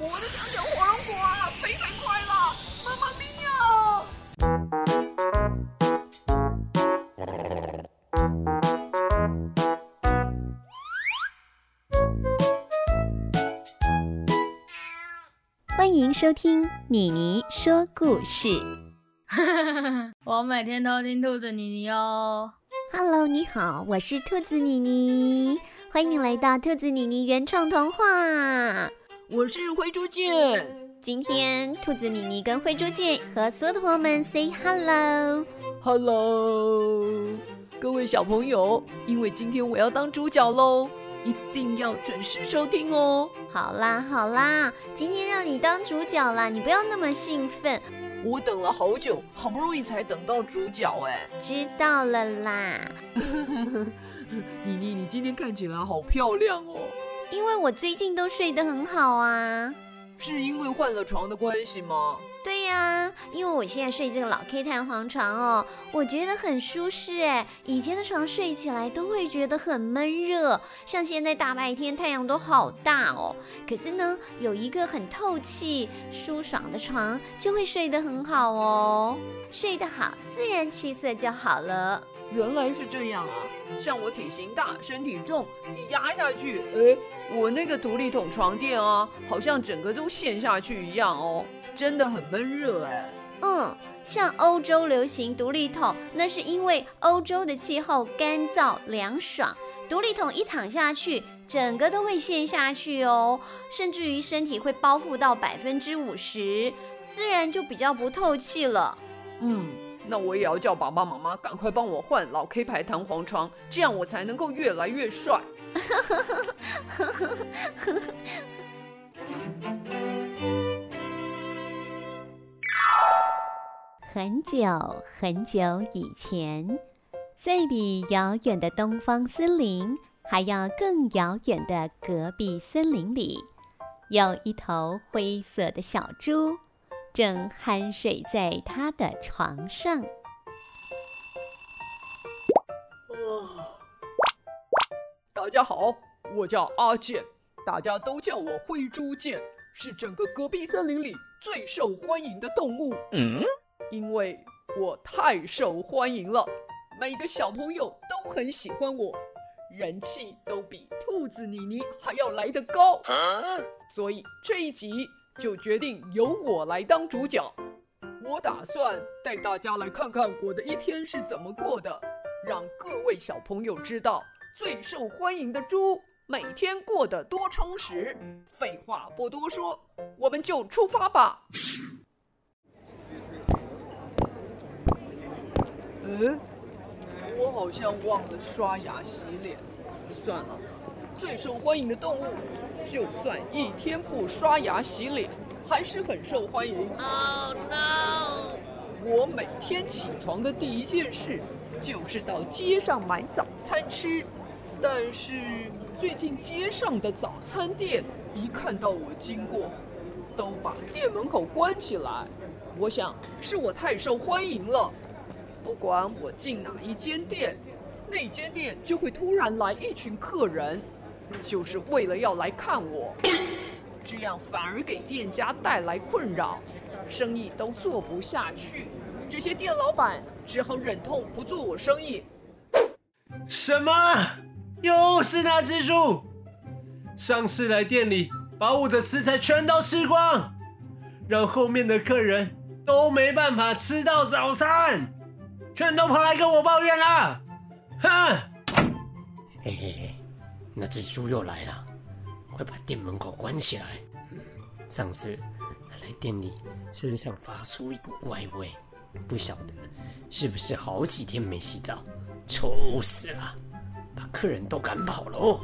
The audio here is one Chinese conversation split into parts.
我的香蕉火龙果啊，飞太快了，妈妈咪呀！欢迎收听妮妮说故事。我每天都听兔子妮妮哦。Hello，你好，我是兔子妮妮，欢迎来到兔子妮妮原创童话。我是灰猪见，今天兔子妮妮跟灰猪见和所有的朋友们 say hello，hello，各位小朋友，因为今天我要当主角喽，一定要准时收听哦。好啦好啦，今天让你当主角啦，你不要那么兴奋。我等了好久，好不容易才等到主角哎。知道了啦。妮妮，你今天看起来好漂亮哦。因为我最近都睡得很好啊，是因为换了床的关系吗？对呀，因为我现在睡这个老 K 弹簧床哦，我觉得很舒适哎。以前的床睡起来都会觉得很闷热，像现在大白天太阳都好大哦。可是呢，有一个很透气、舒爽的床，就会睡得很好哦。睡得好，自然气色就好了。原来是这样啊！像我体型大、身体重，一压下去，哎，我那个独立筒床垫啊，好像整个都陷下去一样哦，真的很闷热哎。嗯，像欧洲流行独立筒，那是因为欧洲的气候干燥凉爽，独立筒一躺下去，整个都会陷下去哦，甚至于身体会包覆到百分之五十，自然就比较不透气了。嗯。那我也要叫爸爸妈妈赶快帮我换老 K 牌弹簧床，这样我才能够越来越帅。很久很久以前，在比遥远的东方森林还要更遥远的隔壁森林里，有一头灰色的小猪。正酣睡在他的床上。大家好，我叫阿健，大家都叫我灰猪健，是整个隔壁森林里最受欢迎的动物。嗯，因为我太受欢迎了，每个小朋友都很喜欢我，人气都比兔子妮妮还要来得高。啊，所以这一集。就决定由我来当主角。我打算带大家来看看我的一天是怎么过的，让各位小朋友知道最受欢迎的猪每天过得多充实。废话不多说，我们就出发吧。嗯，我好像忘了刷牙洗脸。算了，最受欢迎的动物。就算一天不刷牙洗脸，还是很受欢迎。Oh no！我每天起床的第一件事就是到街上买早餐吃，但是最近街上的早餐店一看到我经过，都把店门口关起来。我想是我太受欢迎了，不管我进哪一间店，那间店就会突然来一群客人。就是为了要来看我，这样反而给店家带来困扰，生意都做不下去。这些店老板只好忍痛不做我生意。什么？又是那只猪？上次来店里把我的食材全都吃光，让后面的客人都没办法吃到早餐，全都跑来跟我抱怨啦。哼！嘿嘿嘿。那只猪又来了，快把店门口关起来！上次来店里身上发出一股怪味，不晓得是不是好几天没洗澡，臭死了，把客人都赶跑了。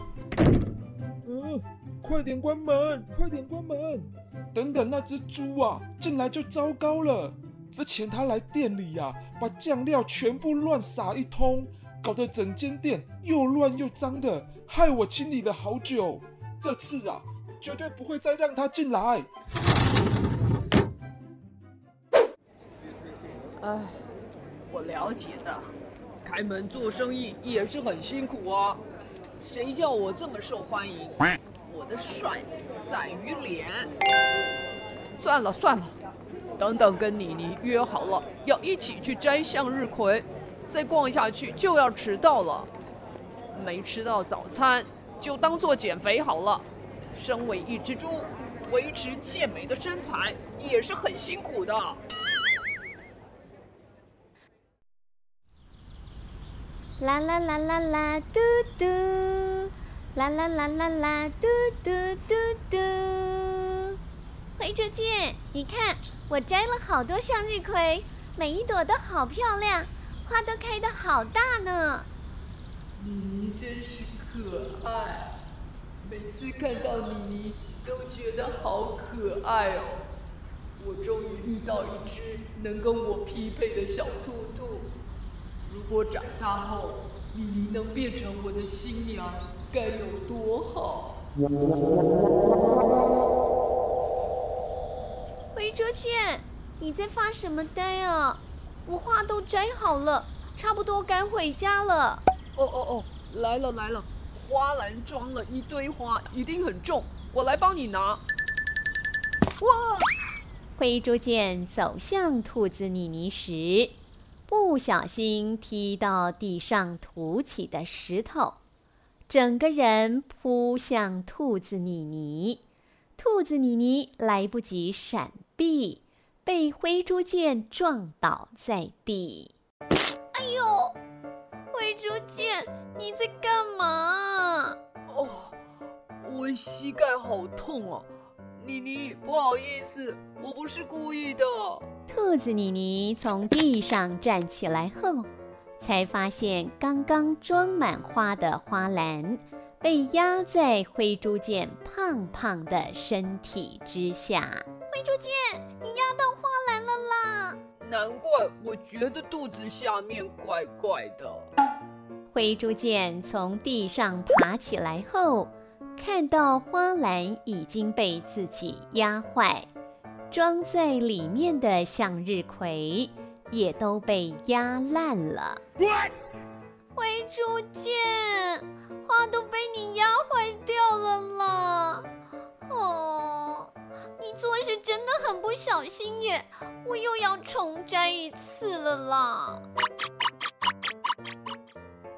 嗯，快点关门，快点关门！等等，那只猪啊，进来就糟糕了。之前他来店里呀、啊，把酱料全部乱撒一通。搞得整间店又乱又脏的，害我清理了好久。这次啊，绝对不会再让他进来。哎，我了解的，开门做生意也是很辛苦啊。谁叫我这么受欢迎？我的帅在于脸。算了算了，等等跟妮妮约好了要一起去摘向日葵，再逛下去就要迟到了。没吃到早餐，就当做减肥好了。身为一只猪，维持健美的身材也是很辛苦的。啦啦啦啦啦，嘟嘟，啦啦啦啦啦，嘟嘟嘟嘟。灰猪见，你看，我摘了好多向日葵，每一朵都好漂亮，花都开得好大呢。妮妮真是可爱，每次看到妮妮都觉得好可爱哦。我终于遇到一只能跟我匹配的小兔兔。如果长大后妮妮能变成我的新娘，该有多好！灰猪见，你在发什么呆啊？我花都摘好了，差不多该回家了。哦哦哦，来了来了，花篮装了一堆花，一定很重，我来帮你拿。哇！灰猪见走向兔子妮妮时，不小心踢到地上凸起的石头，整个人扑向兔子妮妮。兔子妮妮来不及闪避，被灰猪剑撞倒在地。哎呦，灰猪剑，你在干嘛？哦，我膝盖好痛啊！妮妮，不好意思，我不是故意的。兔子妮妮从地上站起来后，才发现刚刚装满花的花篮被压在灰猪剑胖胖的身体之下。灰猪剑，你压到花篮了啦！难怪我觉得肚子下面怪怪的。灰猪剑从地上爬起来后，看到花篮已经被自己压坏，装在里面的向日葵也都被压烂了。灰猪见，都被你压坏掉了啦！哦，你做事真的很不小心耶，我又要重摘一次了啦！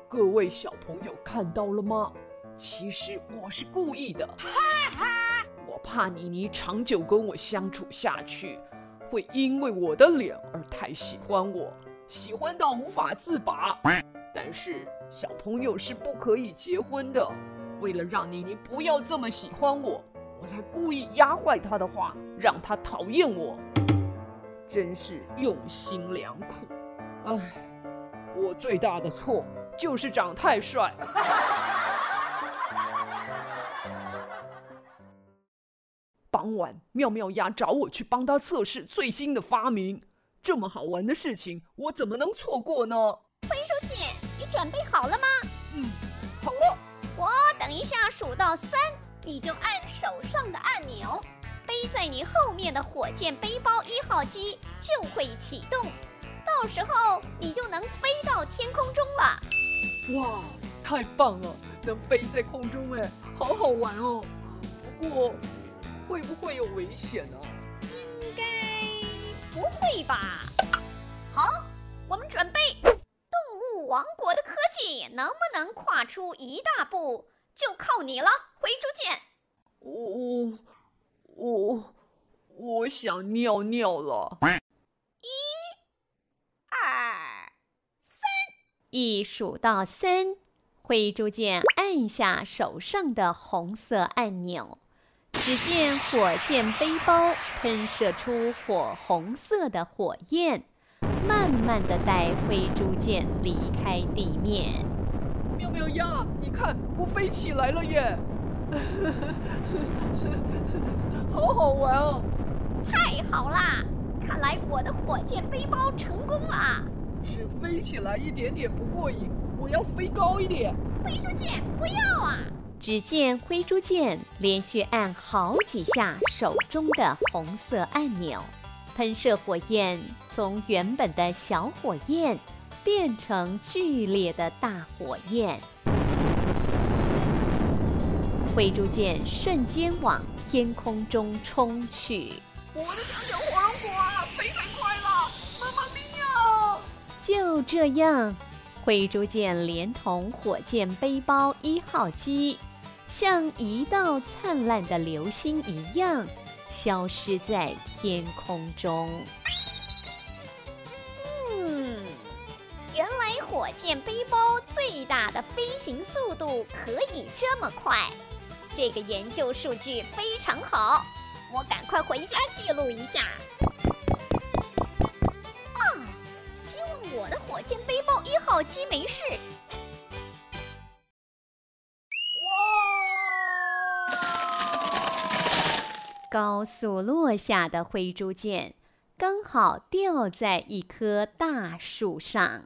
各位小朋友看到了吗？其实我是故意的，哈 哈我怕妮妮长久跟我相处下去，会因为我的脸而太喜欢我，喜欢到无法自拔。但是小朋友是不可以结婚的，为了让妮妮不要这么喜欢我，我才故意压坏她的花，让她讨厌我。真是用心良苦，唉，我最大的错就是长太帅。傍晚，妙妙鸭找我去帮她测试最新的发明。这么好玩的事情，我怎么能错过呢？准备好了吗？嗯，好了。我等一下数到三，你就按手上的按钮，背在你后面的火箭背包一号机就会启动，到时候你就能飞到天空中了。哇，太棒了，能飞在空中哎，好好玩哦。不过。会不会有危险呢？应该不会吧。好，我们准备。王国的科技能不能跨出一大步，就靠你了，灰猪见。我我我想尿尿了。一、二、三，一数到三，灰猪见按下手上的红色按钮。只见火箭背包喷射出火红色的火焰，慢慢地带灰猪剑离开地面。妙妙呀，你看，我飞起来了耶！好好玩哦！太好啦！看来我的火箭背包成功了。是飞起来一点点不过瘾，我要飞高一点。灰猪剑，不要啊！只见灰猪剑连续按好几下手中的红色按钮，喷射火焰从原本的小火焰变成剧烈的大火焰。灰猪剑瞬间往天空中冲去。我的小小火龙果啊，飞太快了，妈妈咪呀！就这样，灰猪剑连同火箭背包一号机，像一道灿烂的流星一样，消失在天空中。嗯，原来火箭背包最大的飞行速度可以这么快，这个研究数据非常好，我赶快回家记录一下。啊，希望我的火箭背包一号机没事。高速落下的灰猪箭刚好掉在一棵大树上。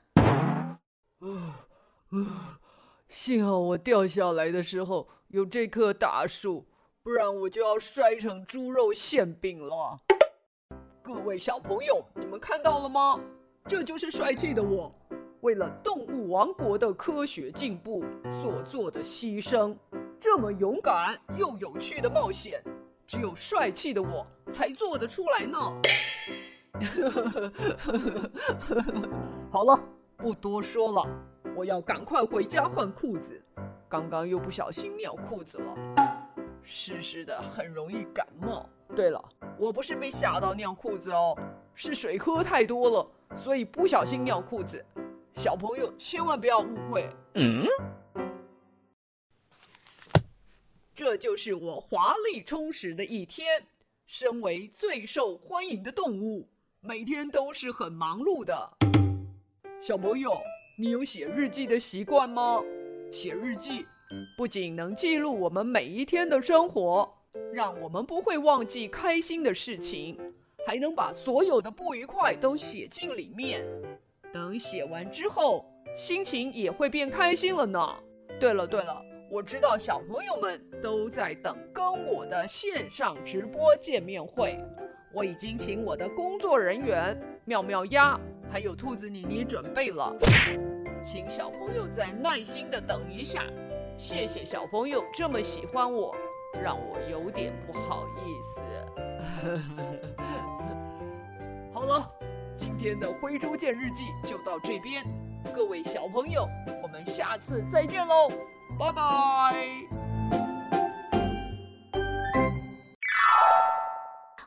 幸好我掉下来的时候有这棵大树，不然我就要摔成猪肉馅饼了。各位小朋友，你们看到了吗？这就是帅气的我，为了动物王国的科学进步所做的牺牲。这么勇敢又有趣的冒险，只有帅气的我才做得出来呢。好了。不多说了，我要赶快回家换裤子。刚刚又不小心尿裤子了，湿湿的很容易感冒。对了，我不是被吓到尿裤子哦，是水喝太多了，所以不小心尿裤子。小朋友千万不要误会。嗯，这就是我华丽充实的一天。身为最受欢迎的动物，每天都是很忙碌的。小朋友，你有写日记的习惯吗？写日记不仅能记录我们每一天的生活，让我们不会忘记开心的事情，还能把所有的不愉快都写进里面。等写完之后，心情也会变开心了呢。对了对了，我知道小朋友们都在等跟我的线上直播见面会。我已经请我的工作人员妙妙鸭还有兔子妮妮准备了，请小朋友再耐心的等一下。谢谢小朋友这么喜欢我，让我有点不好意思。好了，今天的灰猪见日记就到这边，各位小朋友，我们下次再见喽，拜拜。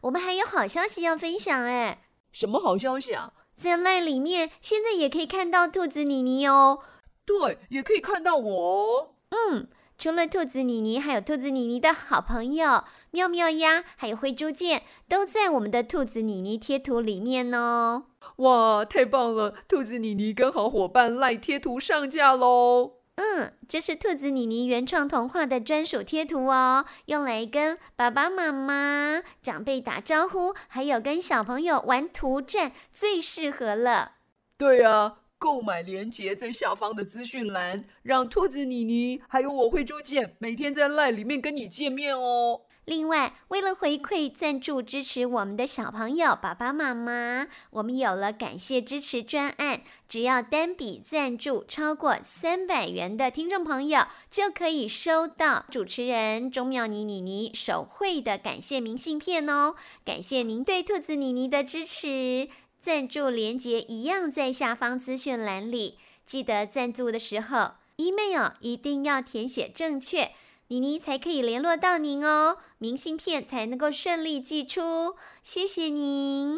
我们还有好消息要分享哎！什么好消息啊？在 LINE 里面现在也可以看到兔子妮妮哦。对，也可以看到我哦。嗯，除了兔子妮妮，还有兔子妮妮的好朋友妙妙鸭，还有灰猪剑，都在我们的兔子妮妮贴图里面哦。哇，太棒了！兔子妮妮跟好伙伴 LINE 贴图上架喽。嗯，这是兔子妮妮原创童话的专属贴图哦，用来跟爸爸妈妈、长辈打招呼，还有跟小朋友玩图战，最适合了。对啊，购买链接在下方的资讯栏，让兔子妮妮还有我会猪剑每天在 LINE 里面跟你见面哦。另外，为了回馈赞助支持我们的小朋友、爸爸妈妈，我们有了感谢支持专案。只要单笔赞助超过三百元的听众朋友，就可以收到主持人钟妙妮妮妮手绘的感谢明信片哦。感谢您对兔子妮妮的支持，赞助连接一样在下方资讯栏里。记得赞助的时候，email 一定要填写正确。妮妮才可以联络到您哦，明信片才能够顺利寄出。谢谢您，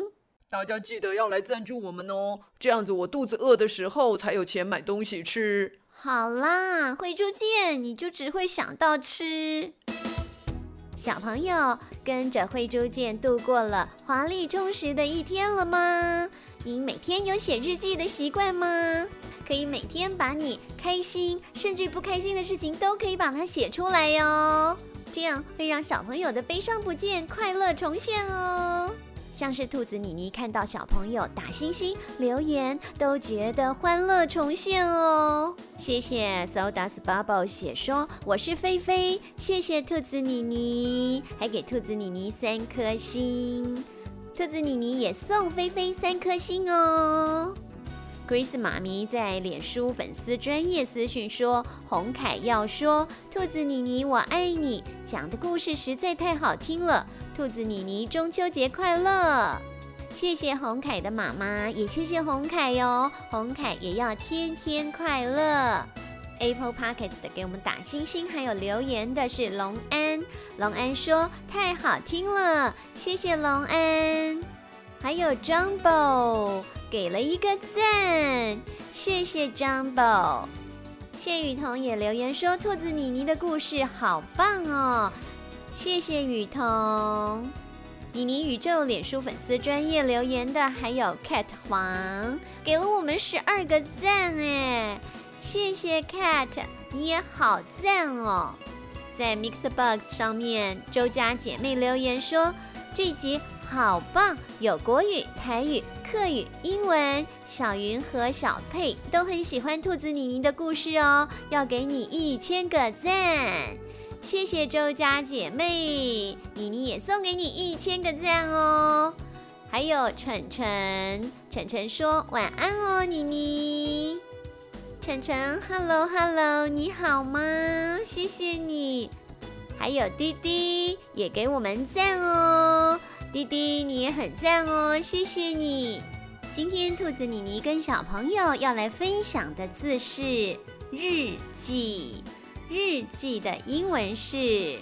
大家记得要来赞助我们哦，这样子我肚子饿的时候才有钱买东西吃。好啦，灰猪见，你就只会想到吃。小朋友跟着灰猪见度过了华丽充实的一天了吗？您每天有写日记的习惯吗？可以每天把你开心甚至不开心的事情都可以把它写出来哟，这样会让小朋友的悲伤不见，快乐重现哦。像是兔子妮妮看到小朋友打星星留言，都觉得欢乐重现哦。谢谢 Sodas Bubble 写说我是菲菲，谢谢兔子妮妮，还给兔子妮妮三颗星，兔子妮妮也送菲菲三颗星哦。Grace 妈咪在脸书粉丝专业私讯说：“洪凯要说，兔子妮妮我爱你，讲的故事实在太好听了。兔子妮妮中秋节快乐！谢谢洪凯的妈妈，也谢谢洪凯哟。洪凯也要天天快乐。Apple Podcast 的给我们打星星，还有留言的是龙安。龙安说太好听了，谢谢龙安。还有 Jumbo。”给了一个赞，谢谢 Jumbo。谢雨桐也留言说：“兔子妮妮的故事好棒哦！”谢谢雨桐。妮妮宇宙脸书粉丝专业留言的还有 Cat 黄，给了我们十二个赞哎！谢谢 Cat，你也好赞哦。在 Mixbox 上面，周家姐妹留言说：“这集好棒，有国语、台语。”客语、英文，小云和小佩都很喜欢兔子妮妮的故事哦，要给你一千个赞，谢谢周家姐妹，妮妮也送给你一千个赞哦。还有晨晨，晨晨说晚安哦，妮妮。晨晨，Hello Hello，你好吗？谢谢你。还有滴滴也给我们赞哦。弟弟，你也很赞哦，谢谢你。今天兔子妮妮跟小朋友要来分享的字是日记，日记的英文是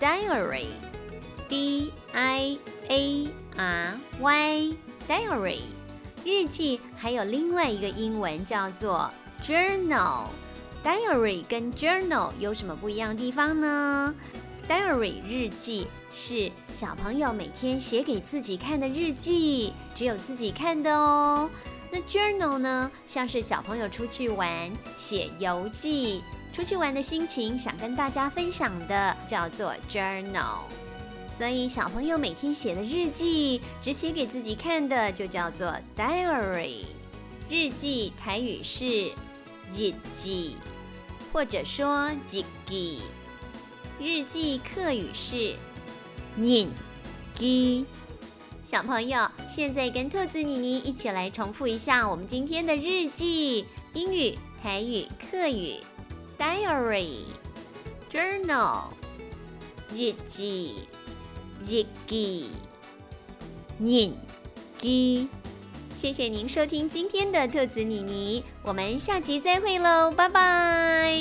diary，d i a r y，diary。日记还有另外一个英文叫做 journal。diary 跟 journal 有什么不一样的地方呢？diary 日记。是小朋友每天写给自己看的日记，只有自己看的哦。那 journal 呢？像是小朋友出去玩写游记，出去玩的心情想跟大家分享的，叫做 journal。所以小朋友每天写的日记，只写给自己看的，就叫做 diary。日记台语是日记，或者说日记。日记客语是。念记，小朋友，现在跟兔子妮妮一起来重复一下我们今天的日记：英语、台语、客语，diary、journal、日记、日记、念记。谢谢您收听今天的兔子妮妮，我们下集再会喽，拜拜。